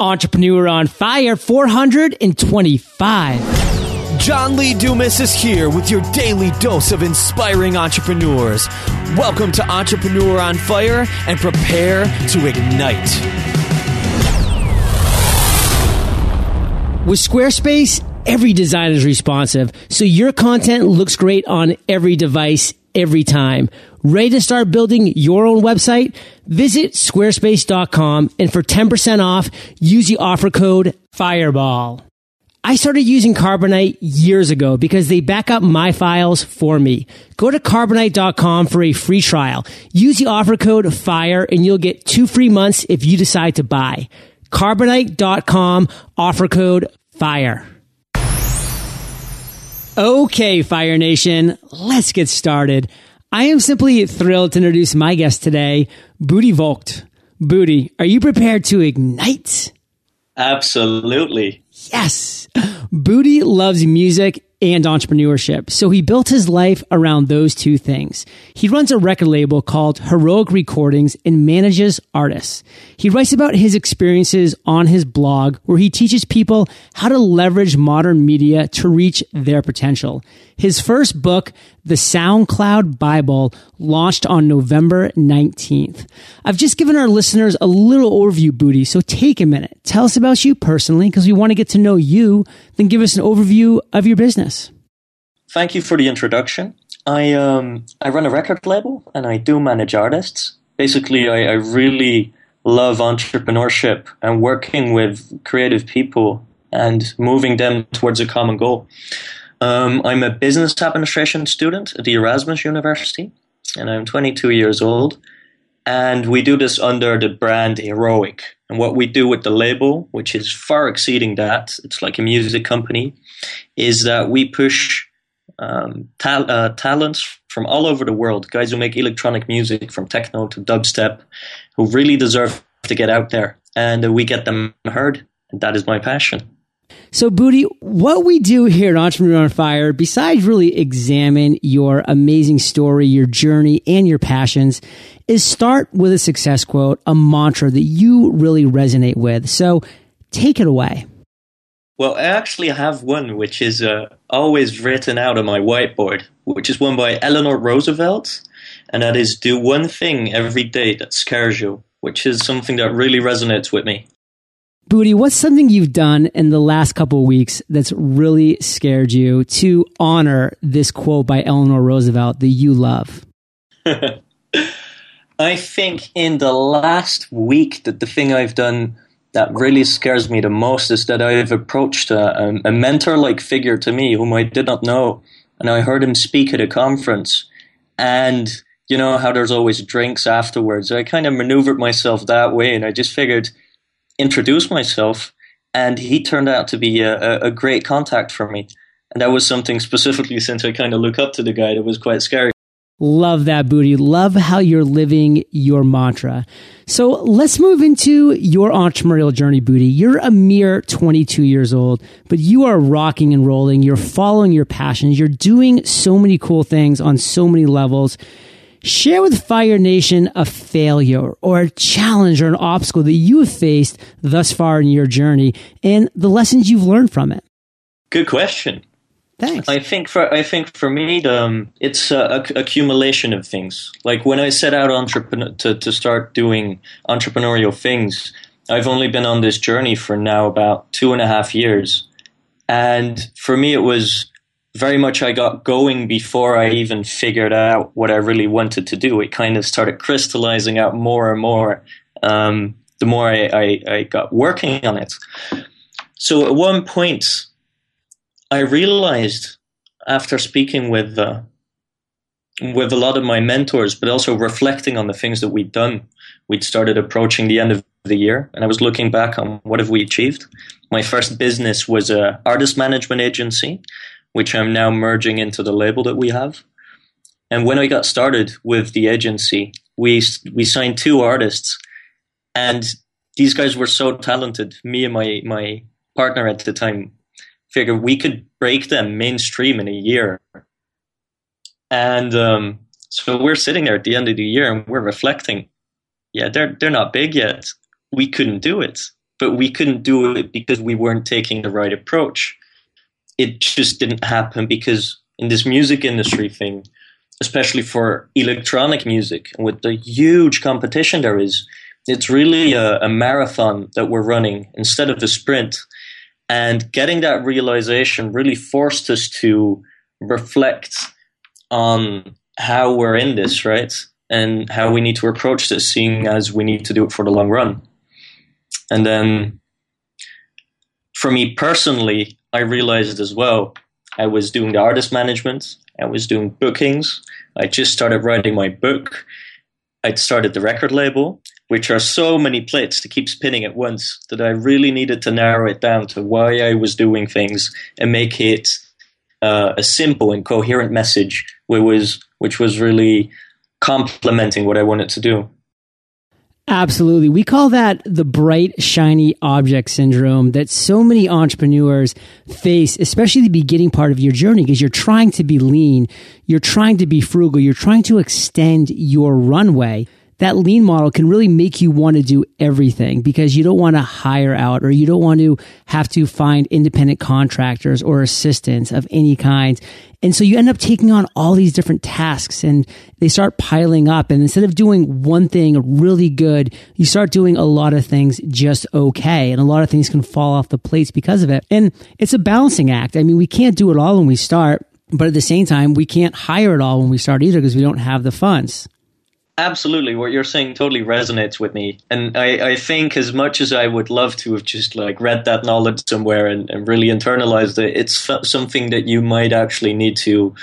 Entrepreneur on Fire 425. John Lee Dumas is here with your daily dose of inspiring entrepreneurs. Welcome to Entrepreneur on Fire and prepare to ignite. With Squarespace, every design is responsive, so your content looks great on every device every time. Ready to start building your own website? Visit squarespace.com and for 10% off, use the offer code FIREBALL. I started using Carbonite years ago because they back up my files for me. Go to carbonite.com for a free trial. Use the offer code FIRE and you'll get two free months if you decide to buy. Carbonite.com offer code FIRE. Okay, Fire Nation, let's get started. I am simply thrilled to introduce my guest today, Budi Voogt. Budi, are you prepared to ignite? Absolutely. Yes. Budi loves music and entrepreneurship. So he built his life around those two things. He runs a record label called Heroic Recordings and manages artists. He writes about his experiences on his blog where he teaches people how to leverage modern media to reach their potential. His first book, The SoundCloud Bible, launched on November 19th. I've just given our listeners a little overview, Budi, so take a minute. Tell us about you personally because we want to get to know you, then give us an overview of your business. Thank you for the introduction. I um I run a record label and I do manage artists. Basically, I, I really love entrepreneurship and working with creative people and moving them towards a common goal. Um, I'm a business administration student at the Erasmus University, and I'm 22 years old. And we do this under the brand Heroic. And what we do with the label, which is far exceeding that, it's like a music company, is that we push um, ta- uh, talents from all over the world, guys who make electronic music from techno to dubstep, who really deserve to get out there. And uh, we get them heard. And that is my passion. So, Budi, what we do here at Entrepreneur on Fire, besides really examine your amazing story, your journey, and your passions, is start with a success quote, a mantra that you really resonate with. So, take it away. Well, I actually have one which is uh, always written out on my whiteboard, which is one by Eleanor Roosevelt, and that is do one thing every day that scares you, which is something that really resonates with me. Budi, what's something you've done in the last couple weeks that's really scared you to honor this quote by Eleanor Roosevelt that you love? I think in the last week that the thing I've done that really scares me the most is that I've approached a, a mentor-like figure to me whom I did not know, and I heard him speak at a conference, and you know how there's always drinks afterwards. I kind of maneuvered myself that way, and I just figured introduce myself, and he turned out to be a, a, great contact for me. And that was something specifically since I kind of look up to the guy that was quite scary. Love that Budi. Love how you're living your mantra. So let's move into your entrepreneurial journey, Budi. You're a mere 22 years old, but you are rocking and rolling. You're following your passions. You're doing so many cool things on so many levels. Share with Fire Nation a failure or a challenge or an obstacle that you have faced thus far in your journey and the lessons you've learned from it. Good question. Thanks. I think for I think for me, um, it's a, a, accumulation of things. Like when I set out entrepreneur to, to start doing entrepreneurial things, I've only been on this journey for now about two and a half years, and for me, it was very much I got going before I even figured out what I really wanted to do. It kind of started crystallizing out more and more um, the more I, I, I, got working on it. So at one point, I realized after speaking with uh, with a lot of my mentors, but also reflecting on the things that we'd done, we'd started approaching the end of the year, and I was looking back on what have we achieved. My first business was a artist management agency which I'm now merging into the label that we have. And when I got started with the agency, we we signed two artists, and these guys were so talented. Me and my my partner at the time figured we could break them mainstream in a year. And um, so we're sitting there at the end of the year and we're reflecting. Yeah, they're they're not big yet. We couldn't do it. but we couldn't do it because we weren't taking the right approach. It just didn't happen because in this music industry thing, especially for electronic music with the huge competition there is, it's really a, a marathon that we're running instead of a sprint. And getting that realization really forced us to reflect on how we're in this, right? And how we need to approach this, seeing as we need to do it for the long run. And then for me personally, I realized as well, I was doing the artist management, I was doing bookings, I just started writing my book, I'd started the record label, which are so many plates to keep spinning at once that I really needed to narrow it down to why I was doing things and make it uh, a simple and coherent message, which was which was really complementing what I wanted to do. Absolutely. We call that the bright, shiny object syndrome that so many entrepreneurs face, especially the beginning part of your journey, because you're trying to be lean, you're trying to be frugal, you're trying to extend your runway that lean model can really make you want to do everything because you don't want to hire out or you don't want to have to find independent contractors or assistants of any kind. And so you end up taking on all these different tasks and they start piling up. And instead of doing one thing really good, you start doing a lot of things just okay. And a lot of things can fall off the plates because of it. And it's a balancing act. I mean, we can't do it all when we start, but at the same time, we can't hire it all when we start either because we don't have the funds. Absolutely, what you're saying totally resonates with me, and I, I think as much as I would love to have just like read that knowledge somewhere and, and really internalized it, it's something that you might actually need to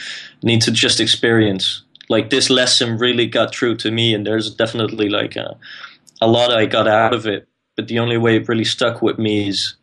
need to just experience. Like this lesson really got through to me, and there's definitely like a, a lot I got out of it. But the only way it really stuck with me is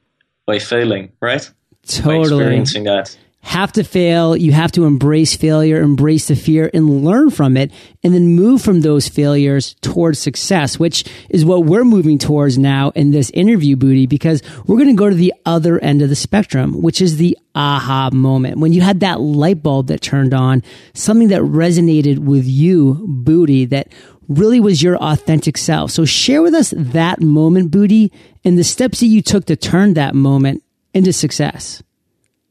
by failing, right? Totally by experiencing that have to fail. You have to embrace failure, embrace the fear and learn from it and then move from those failures towards success, which is what we're moving towards now in this interview, Budi, because we're going to go to the other end of the spectrum, which is the aha moment. When you had that light bulb that turned on, something that resonated with you, Budi, that really was your authentic self. So share with us that moment, Budi, and the steps that you took to turn that moment into success.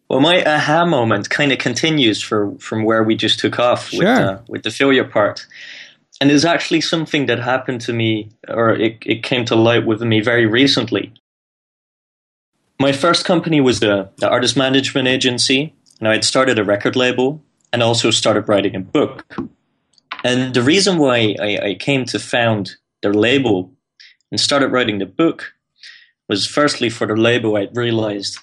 Well, my aha moment kind of continues for, from where we just took off sure. with, uh, with the failure part. And it's actually something that happened to me, or it, it came to light with me very recently. My first company was the, the artist management agency, and I had started a record label and also started writing a book. And the reason why I, I came to found the label and started writing the book was firstly for the label, I realized,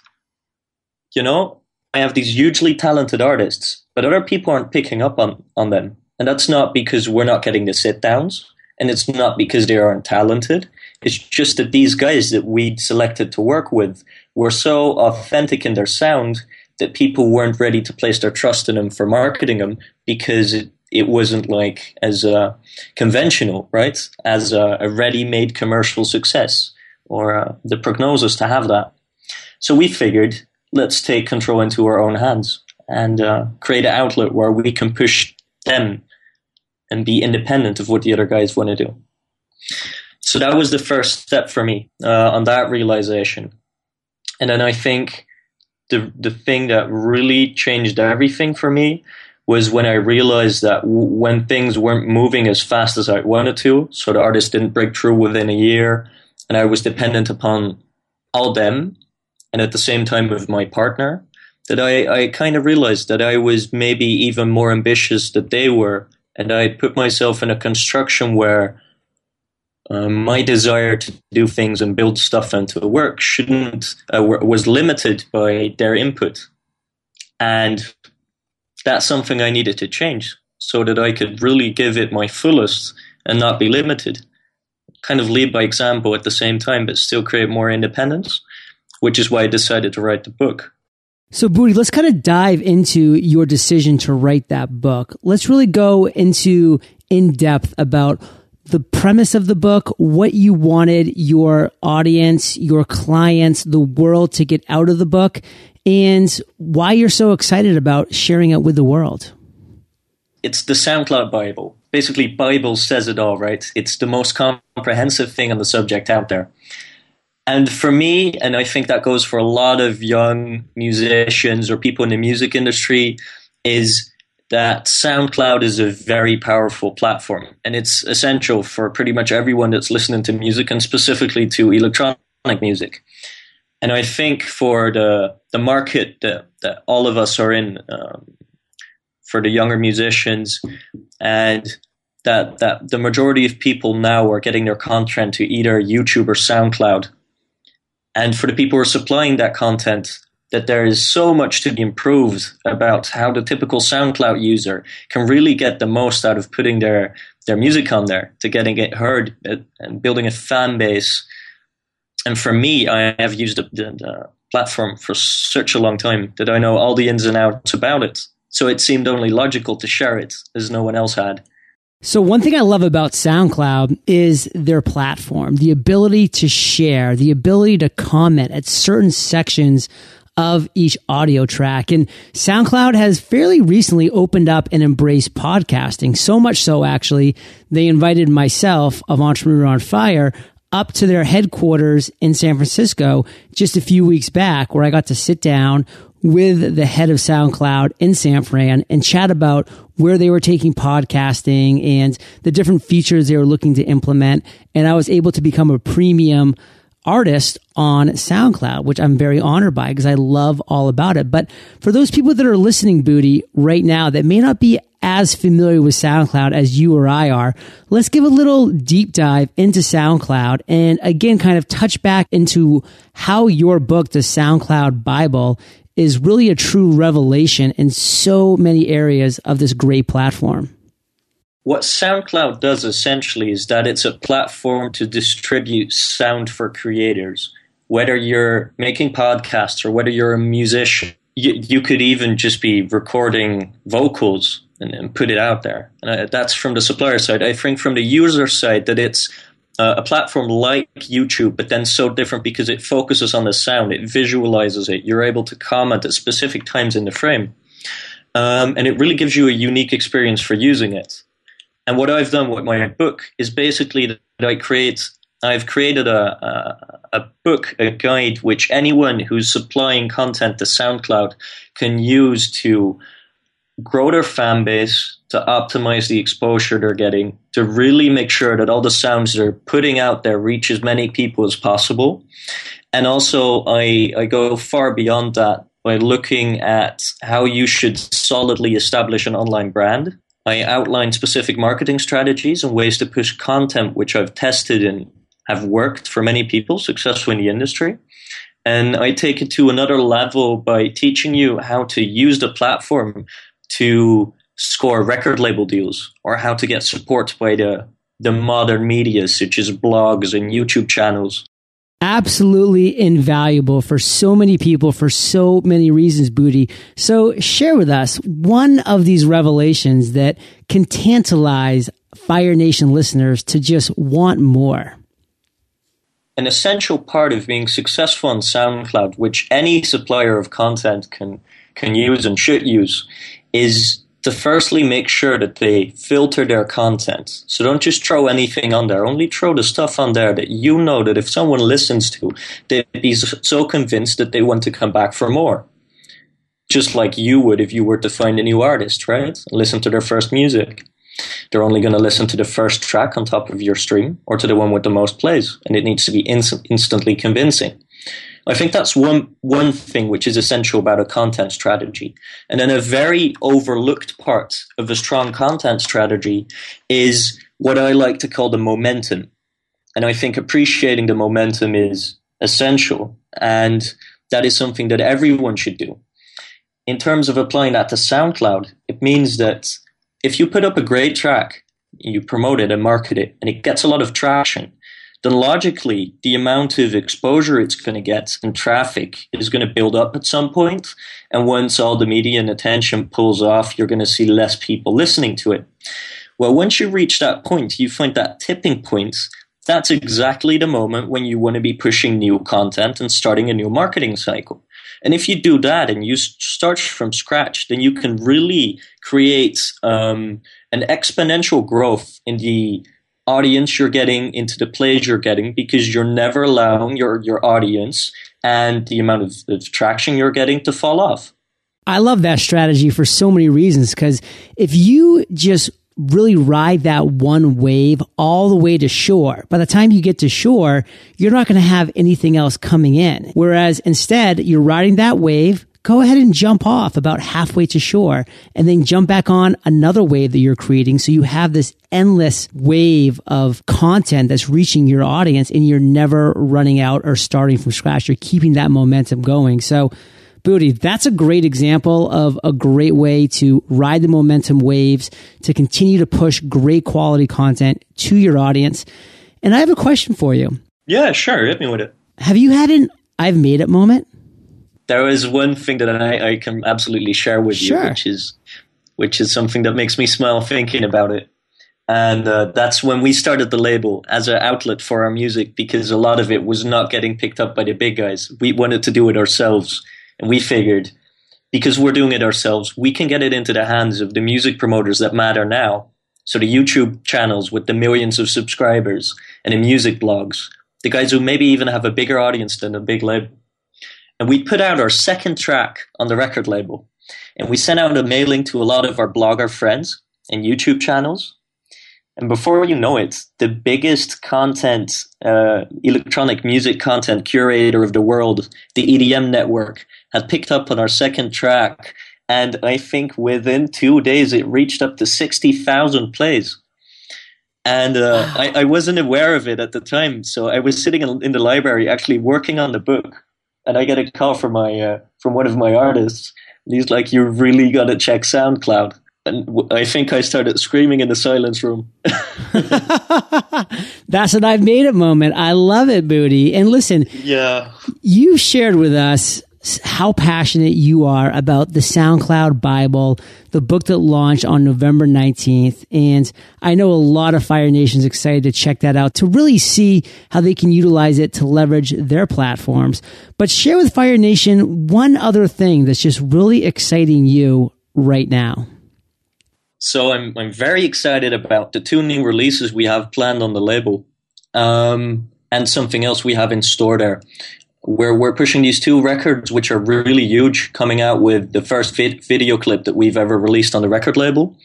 you know, I have these hugely talented artists, but other people aren't picking up on, on them. And that's not because we're not getting the sit downs, and it's not because they aren't talented. It's just that these guys that we'd selected to work with were so authentic in their sound that people weren't ready to place their trust in them for marketing them because it, it wasn't like as uh, conventional, right? As a, a ready made commercial success or uh, the prognosis to have that. So we figured let's take control into our own hands and uh, create an outlet where we can push them and be independent of what the other guys want to do. So that was the first step for me uh, on that realization. And then I think the the thing that really changed everything for me was when I realized that w- when things weren't moving as fast as I wanted to, so the artist didn't break through within a year, and I was dependent upon all them and at the same time with my partner, that I, I kind of realized that I was maybe even more ambitious than they were. And I put myself in a construction where um, my desire to do things and build stuff and to work shouldn't uh, was limited by their input, and that's something I needed to change so that I could really give it my fullest and not be limited. Kind of lead by example at the same time, but still create more independence which is why I decided to write the book. So, Budi, let's kind of dive into your decision to write that book. Let's really go into in depth about the premise of the book, what you wanted your audience, your clients, the world to get out of the book, and why you're so excited about sharing it with the world. It's the SoundCloud Bible. Basically, Bible says it all, right? It's the most comprehensive thing on the subject out there. And for me, and I think that goes for a lot of young musicians or people in the music industry, is that SoundCloud is a very powerful platform. And it's essential for pretty much everyone that's listening to music and specifically to electronic music. And I think for the, the market that, that all of us are in, um, for the younger musicians, and that, that the majority of people now are getting their content to either YouTube or SoundCloud. And for the people who are supplying that content, that there is so much to be improved about how the typical SoundCloud user can really get the most out of putting their their music on there to getting it heard uh, and building a fan base. And for me, I have used the, the, the platform for such a long time that I know all the ins and outs about it. So it seemed only logical to share it as no one else had. So one thing I love about SoundCloud is their platform, the ability to share, the ability to comment at certain sections of each audio track. And SoundCloud has fairly recently opened up and embraced podcasting. So much so, actually, they invited myself of Entrepreneur on Fire up to their headquarters in San Francisco just a few weeks back, where I got to sit down with the head of SoundCloud in San Fran and chat about where they were taking podcasting and the different features they were looking to implement. And I was able to become a premium artist on SoundCloud, which I'm very honored by because I love all about it. But for those people that are listening, Budi, right now that may not be as familiar with SoundCloud as you or I are, let's give a little deep dive into SoundCloud and again, kind of touch back into how your book, the SoundCloud Bible, is really a true revelation in so many areas of this great platform. What SoundCloud does essentially is that it's a platform to distribute sound for creators. Whether you're making podcasts or whether you're a musician, you, you could even just be recording vocals and, and put it out there. And uh, that's from the supplier side. I think from the user side that it's uh, a platform like YouTube, but then so different because it focuses on the sound, it visualizes it. You're able to comment at specific times in the frame. Um, and it really gives you a unique experience for using it. And what I've done with my book is basically that I create I've created a, a, a, book, a guide, which anyone who's supplying content to SoundCloud can use to grow their fan base, to optimize the exposure they're getting, to really make sure that all the sounds they're putting out there reach as many people as possible. And also, I, I go far beyond that by looking at how you should solidly establish an online brand I outline specific marketing strategies and ways to push content which I've tested and have worked for many people successful in the industry. And I take it to another level by teaching you how to use the platform to score record label deals or how to get support by the, the modern media such as blogs and YouTube channels absolutely invaluable for so many people for so many reasons, Budi. So share with us one of these revelations that can tantalize Fire Nation listeners to just want more. An essential part of being successful on SoundCloud, which any supplier of content can can use and should use, is to firstly make sure that they filter their content. So don't just throw anything on there. Only throw the stuff on there that you know that if someone listens to, they'd be so convinced that they want to come back for more. Just like you would if you were to find a new artist, right? Listen to their first music. They're only going to listen to the first track on top of your stream or to the one with the most plays, and it needs to be instantly convincing. I think that's one one thing which is essential about a content strategy. And then a very overlooked part of a strong content strategy is what I like to call the momentum. And I think appreciating the momentum is essential. And that is something that everyone should do. In terms of applying that to SoundCloud, it means that if you put up a great track, you promote it and market it, and it gets a lot of traction, then logically the amount of exposure it's going to get and traffic is going to build up at some point. And once all the media and attention pulls off, you're going to see less people listening to it. Well, once you reach that point, you find that tipping point. That's exactly the moment when you want to be pushing new content and starting a new marketing cycle. And if you do that and you start from scratch, then you can really create um, an exponential growth in the audience you're getting, into the plays you're getting, because you're never allowing your, your audience and the amount of, of traction you're getting to fall off. I love that strategy for so many reasons because if you just really ride that one wave all the way to shore. By the time you get to shore, you're not going to have anything else coming in. Whereas instead, you're riding that wave. Go ahead and jump off about halfway to shore and then jump back on another wave that you're creating. So you have this endless wave of content that's reaching your audience and you're never running out or starting from scratch. You're keeping that momentum going. So Budi, that's a great example of a great way to ride the momentum waves, to continue to push great quality content to your audience. And I have a question for you. Yeah, sure. Hit me with it. Have you had an I've made it moment? There is one thing that I, I can absolutely share with sure. you, which is which is something that makes me smile thinking about it. And uh, that's when we started the label as an outlet for our music because a lot of it was not getting picked up by the big guys. We wanted to do it ourselves and we figured because we're doing it ourselves, we can get it into the hands of the music promoters that matter now. So the YouTube channels with the millions of subscribers and the music blogs, the guys who maybe even have a bigger audience than a big label. And we put out our second track on the record label. And we sent out a mailing to a lot of our blogger friends and YouTube channels. And before you know it, the biggest content, uh, electronic music content curator of the world, the EDM network, had picked up on our second track. And I think within two days, it reached up to 60,000 plays. And uh, wow. I, I, wasn't aware of it at the time. So I was sitting in the library actually working on the book. And I get a call from, my, uh, from one of my artists. And he's like, You really got to check SoundCloud. And I think I started screaming in the silence room. That's an I've made it moment. I love it, Budi. And listen, yeah, you shared with us how passionate you are about the SoundCloud Bible, the book that launched on November 19th. And I know a lot of Fire Nation's excited to check that out to really see how they can utilize it to leverage their platforms. But share with Fire Nation one other thing that's just really exciting you right now. So I'm I'm very excited about the two new releases we have planned on the label, um, and something else we have in store there where we're pushing these two records, which are really huge, coming out with the first vid- video clip that we've ever released on the record label.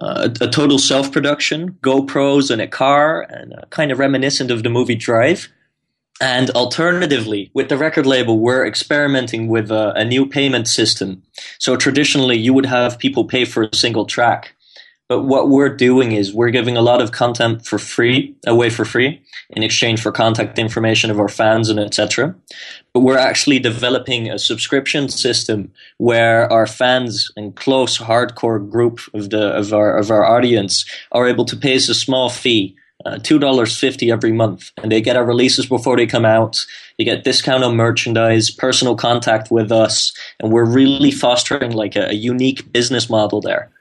Uh, a, total self production, GoPros and a car, and uh, kind of reminiscent of the movie Drive. And alternatively, with the record label, we're experimenting with a new payment system. So traditionally, you would have people pay for a single track. But what we're doing is we're giving a lot of content for free, away for free, in exchange for contact information of our fans and etc. But we're actually developing a subscription system where our fans and close hardcore group of the of our of our audience are able to pay us a small fee uh, two dollars fifty every month, and they get our releases before they come out. They get discount on merchandise, personal contact with us, and we're really fostering like a, a unique business model there.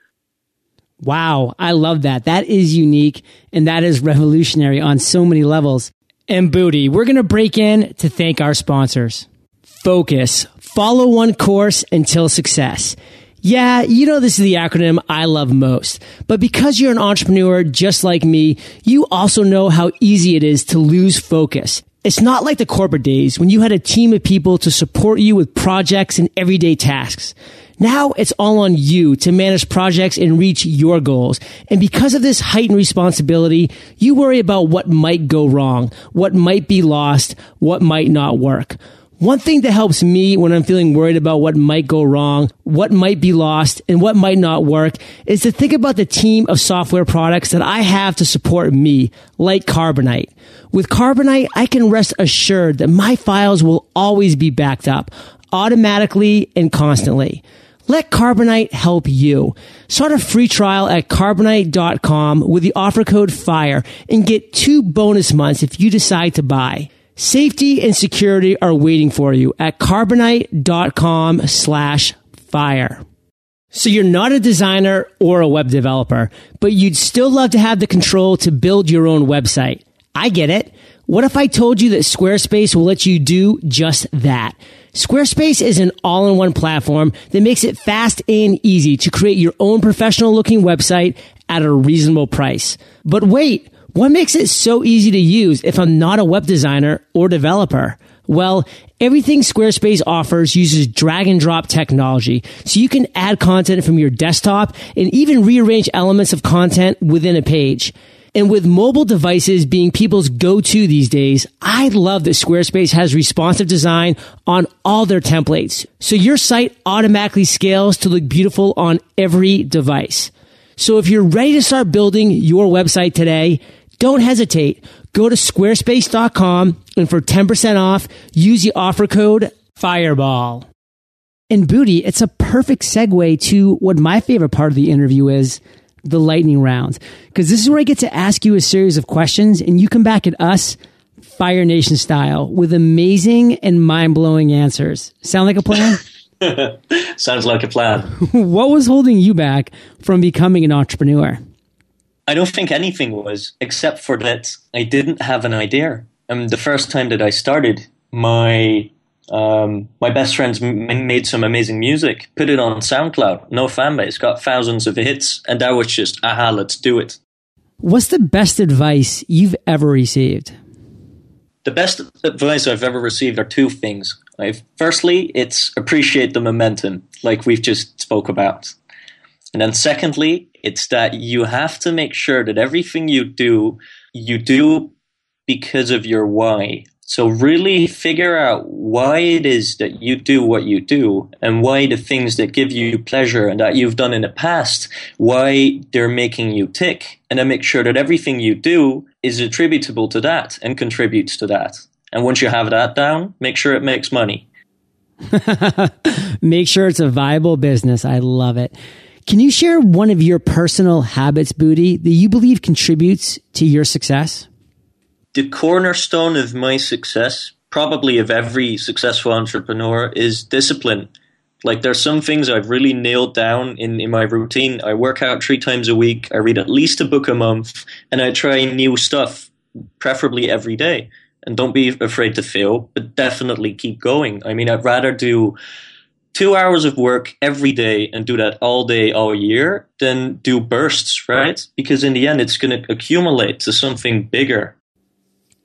Wow, I love that. That is unique and that is revolutionary on so many levels. And Budi, we're going to break in to thank our sponsors. Focus. Follow one course until success. Yeah, you know this is the acronym I love most. But because you're an entrepreneur just like me, you also know how easy it is to lose focus. It's not like the corporate days when you had a team of people to support you with projects and everyday tasks. Now it's all on you to manage projects and reach your goals. And because of this heightened responsibility, you worry about what might go wrong, what might be lost, what might not work. One thing that helps me when I'm feeling worried about what might go wrong, what might be lost, and what might not work is to think about the team of software products that I have to support me, like Carbonite. With Carbonite, I can rest assured that my files will always be backed up automatically and constantly. Let Carbonite help you. Start a free trial at carbonite.com with the offer code FIRE and get two bonus months if you decide to buy. Safety and security are waiting for you at carbonite.com slash fire. So you're not a designer or a web developer, but you'd still love to have the control to build your own website. I get it. What if I told you that Squarespace will let you do just that? Squarespace is an all-in-one platform that makes it fast and easy to create your own professional looking website at a reasonable price. But wait, What makes it so easy to use if I'm not a web designer or developer? Well, everything Squarespace offers uses drag and drop technology, so you can add content from your desktop and even rearrange elements of content within a page. And with mobile devices being people's go-to these days, I love that Squarespace has responsive design on all their templates. So your site automatically scales to look beautiful on every device. So if you're ready to start building your website today, don't hesitate. Go to squarespace.com and for 10% off, use the offer code FIREBALL. And Budi, it's a perfect segue to what my favorite part of the interview is the lightning round. Because this is where I get to ask you a series of questions and you come back at us Fire Nation style with amazing and mind blowing answers. Sound like a plan? Sounds like a plan. what was holding you back from becoming an entrepreneur? I don't think anything was, except for that I didn't have an idea. And the first time that I started, my um, my best friends m- made some amazing music, put it on SoundCloud, no fan base, got thousands of hits, and that was just, aha, let's do it. What's the best advice you've ever received? The best advice I've ever received are two things. Like, firstly, it's appreciate the momentum, like we've just spoke about. And then secondly, it's that you have to make sure that everything you do, you do because of your why. So really figure out why it is that you do what you do and why the things that give you pleasure and that you've done in the past, why they're making you tick. And then make sure that everything you do is attributable to that and contributes to that. And once you have that down, make sure it makes money. make sure it's a viable business. I love it. Can you share one of your personal habits, Budi, that you believe contributes to your success? The cornerstone of my success, probably of every successful entrepreneur, is discipline. Like there's some things I've really nailed down in, in my routine. I work out three times a week. I read at least a book a month and I try new stuff, preferably every day. And don't be afraid to fail, but definitely keep going. I mean, I'd rather do two hours of work every day and do that all day, all year, than do bursts, right? Because in the end, it's going to accumulate to something bigger.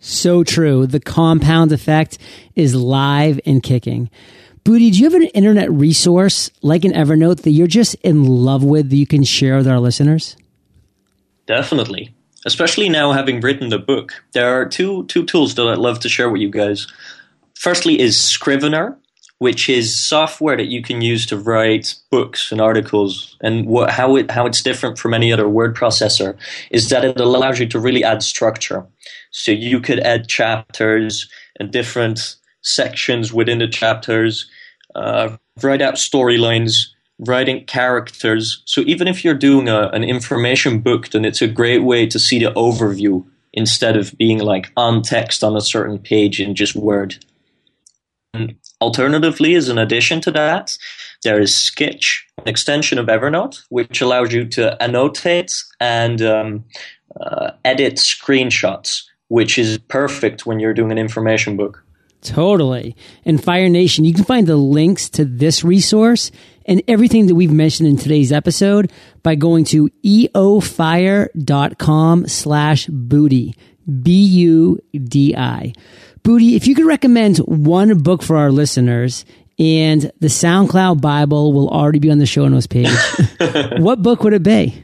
So true. The compound effect is live and kicking. Budi, do you have an internet resource like an Evernote that you're just in love with that you can share with our listeners? Definitely. Especially now having written the book. There are two two tools that I'd love to share with you guys. Firstly is Scrivener, which is software that you can use to write books and articles. And what, how it how it's different from any other word processor is that it allows you to really add structure. So you could add chapters and different sections within the chapters, uh, write out storylines, writing characters. So even if you're doing a, an information book, then it's a great way to see the overview instead of being like on text on a certain page in just Word. Alternatively, as an addition to that, there is Skitch, an extension of Evernote, which allows you to annotate and um, uh, edit screenshots, which is perfect when you're doing an information book. Totally. And Fire Nation, you can find the links to this resource and everything that we've mentioned in today's episode by going to eofire.com slash budi. B-U-D-I. Budi, if you could recommend one book for our listeners, and the SoundCloud Bible will already be on the show notes page, what book would it be?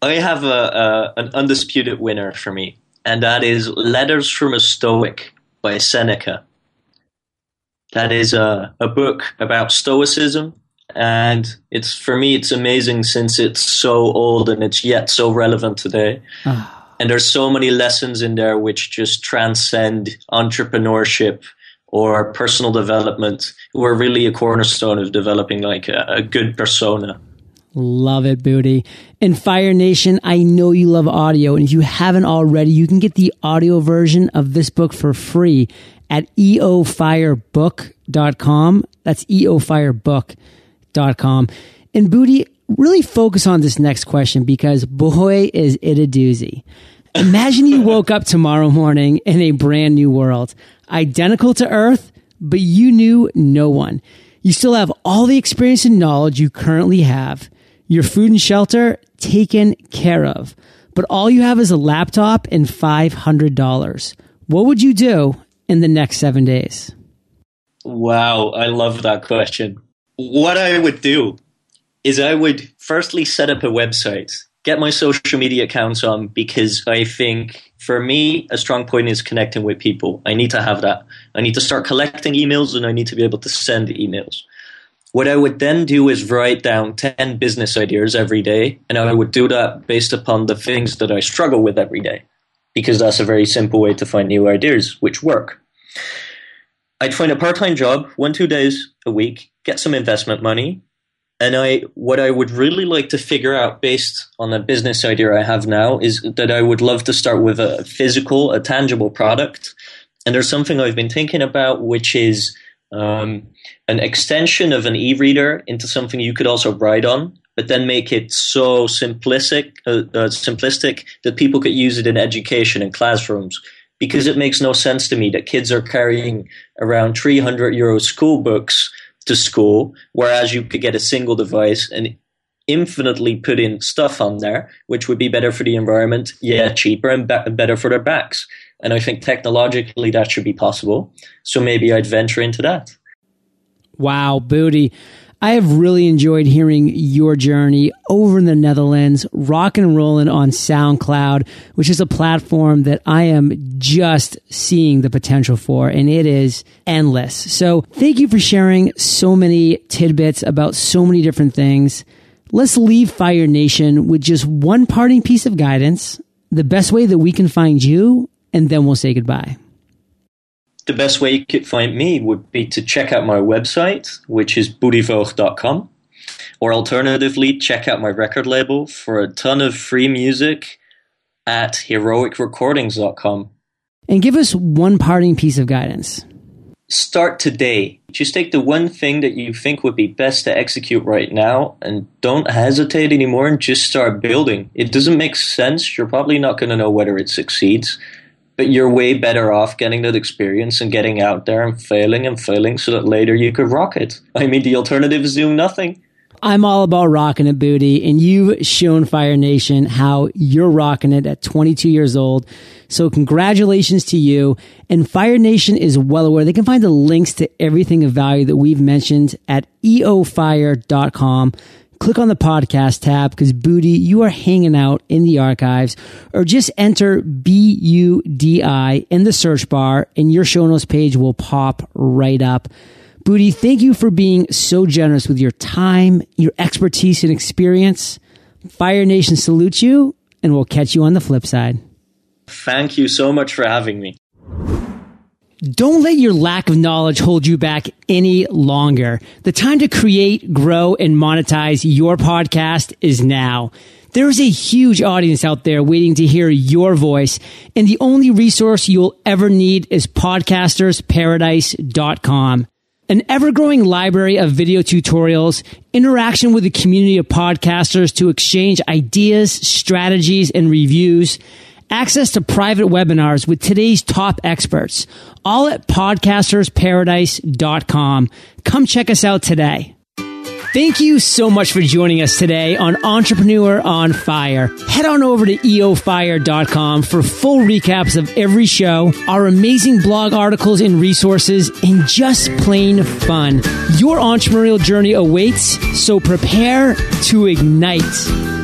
I have a, a, an undisputed winner for me, and that is Letters from a Stoic by Seneca. That is a, a book about Stoicism, and it's for me it's amazing since it's so old and it's yet so relevant today. Ah. And there's so many lessons in there which just transcend entrepreneurship or personal development who are really a cornerstone of developing like a, a good persona Love it, Budi. And Fire Nation, I know you love audio. And if you haven't already, you can get the audio version of this book for free at eofirebook.com. That's eofirebook.com. And Budi, really focus on this next question because boy, is it a doozy. Imagine you woke up tomorrow morning in a brand new world, identical to Earth, but you knew no one. You still have all the experience and knowledge you currently have, your food and shelter taken care of. but all you have is a laptop and $500. What would you do in the next seven days? Wow, I love that question. What I would do is I would firstly set up a website, get my social media accounts on because I think for me, a strong point is connecting with people. I need to have that. I need to start collecting emails and I need to be able to send emails. What I would then do is write down 10 business ideas every day, and I would do that based upon the things that I struggle with every day, because that's a very simple way to find new ideas which work. I'd find a part time job, one, two days a week, get some investment money, and I, what I would really like to figure out based on the business idea I have now is that I would love to start with a physical, a tangible product. And there's something I've been thinking about, which is um, an extension of an e-reader into something you could also write on, but then make it so simplistic, uh, uh, simplistic that people could use it in education in classrooms. Because it makes no sense to me that kids are carrying around 300 euro school books to school, whereas you could get a single device and infinitely put in stuff on there, which would be better for the environment, yeah, cheaper and be- better for their backs. And I think technologically that should be possible. So maybe I'd venture into that. Wow, Budi. I have really enjoyed hearing your journey over in the Netherlands, rocking and rolling on SoundCloud, which is a platform that I am just seeing the potential for, and it is endless. So thank you for sharing so many tidbits about so many different things. Let's leave Fire Nation with just one parting piece of guidance, the best way that we can find you, and then we'll say goodbye the best way you could find me would be to check out my website, which is budivoogt.com. Or alternatively, check out my record label for a ton of free music at heroicrecordings.com. And give us one parting piece of guidance. Start today. Just take the one thing that you think would be best to execute right now and don't hesitate anymore and just start building. It doesn't make sense. You're probably not going to know whether it succeeds but you're way better off getting that experience and getting out there and failing and failing so that later you could rock it. I mean, the alternative is doing nothing. I'm all about rocking it, Budi and you've shown Fire Nation how you're rocking it at 22 years old. So congratulations to you. And Fire Nation is well aware. They can find the links to everything of value that we've mentioned at eofire.com click on the podcast tab because Budi, you are hanging out in the archives or just enter B-U-D-I in the search bar and your show notes page will pop right up. Budi, thank you for being so generous with your time, your expertise and experience. Fire Nation salutes you and we'll catch you on the flip side. Thank you so much for having me. Don't let your lack of knowledge hold you back any longer. The time to create, grow, and monetize your podcast is now. There is a huge audience out there waiting to hear your voice, and the only resource you'll ever need is podcastersparadise.com. An ever growing library of video tutorials, interaction with a community of podcasters to exchange ideas, strategies, and reviews access to private webinars with today's top experts, all at podcastersparadise.com. Come check us out today. Thank you so much for joining us today on Entrepreneur on Fire. Head on over to eofire.com for full recaps of every show, our amazing blog articles and resources, and just plain fun. Your entrepreneurial journey awaits, so prepare to ignite.